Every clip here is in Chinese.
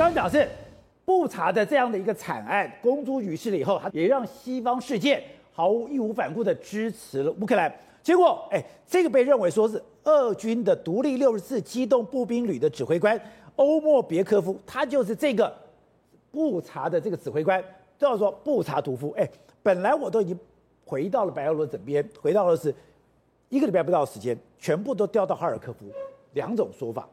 刚刚讲是布查的这样的一个惨案公诸于世了以后，他也让西方世界毫无义无反顾的支持了乌克兰。结果，哎，这个被认为说是俄军的独立六十四机动步兵旅的指挥官欧莫别科夫，他就是这个布查的这个指挥官，叫做布查图夫。哎，本来我都已经回到了白俄罗斯枕边，回到了是一个礼拜不到的时间，全部都调到哈尔科夫。两种说法，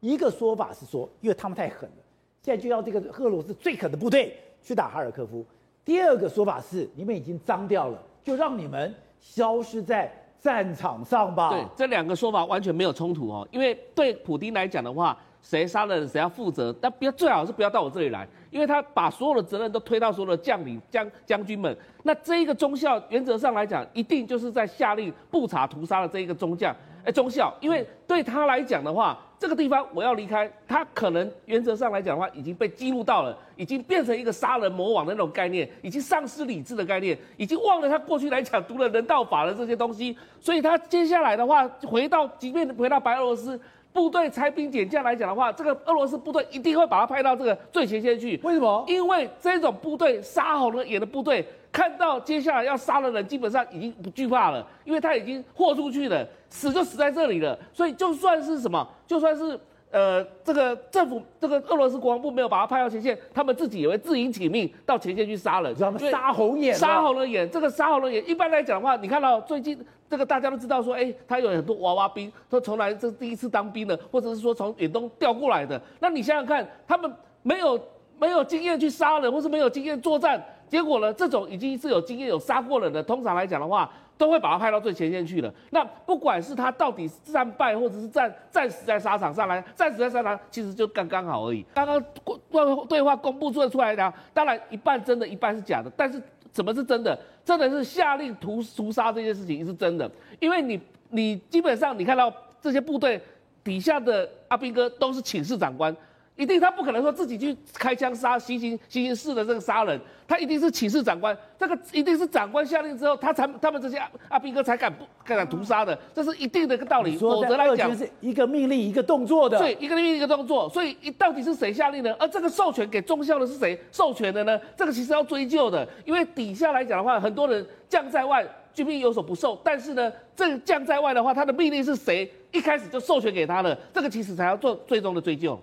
一个说法是说，因为他们太狠了，现在就要这个赫鲁斯最狠的部队去打哈尔科夫。第二个说法是，你们已经脏掉了，就让你们消失在。战场上吧。对，这两个说法完全没有冲突哦。因为对普丁来讲的话，谁杀了人谁要负责，但不要最好是不要到我这里来，因为他把所有的责任都推到所有的将领、将将军们。那这一个中校原则上来讲，一定就是在下令布查屠杀的这一个中将。哎，中校，因为对他来讲的话，这个地方我要离开，他可能原则上来讲的话，已经被激怒到了，已经变成一个杀人魔王的那种概念，已经丧失理智的概念，已经忘了他过去来讲读了人道法的这些东西，所以他接下来的话，回到即便回到白俄罗斯，部队裁兵减将来讲的话，这个俄罗斯部队一定会把他派到这个最前线去。为什么？因为这种部队杀红了眼的部队。看到接下来要杀的人，基本上已经不惧怕了，因为他已经豁出去了，死就死在这里了。所以就算是什么，就算是呃这个政府这个俄罗斯国防部没有把他派到前线，他们自己也会自行请命到前线去杀人，他们杀红眼，杀红了眼。这个杀红了眼，一般来讲的话，你看到最近这个大家都知道说，哎，他有很多娃娃兵，都从来这是第一次当兵的，或者是说从远东调过来的。那你想想看，他们没有没有经验去杀人，或是没有经验作战。结果呢？这种已经是有经验、有杀过人的，通常来讲的话，都会把他派到最前线去了。那不管是他到底战败，或者是战战死在沙场上来，战死在沙场，其实就刚刚好而已。刚刚对对话公布出出来的，当然一半真的，一半是假的。但是什么是真的？真的是下令屠屠杀这件事情是真的，因为你你基本上你看到这些部队底下的阿兵哥都是请示长官。一定他不可能说自己去开枪杀行刑行刑式的这个杀人，他一定是请示长官，这个一定是长官下令之后，他才他们这些阿阿兵哥才敢不敢屠杀的，这是一定的一个道理。否则来讲是一个命令一个动作的，对，一个命令一个动作，所以到底是谁下令呢？而这个授权给中校的是谁授权的呢？这个其实要追究的，因为底下来讲的话，很多人将在外，军命有所不受，但是呢，这个将在外的话，他的命令是谁一开始就授权给他的？这个其实才要做最终的追究。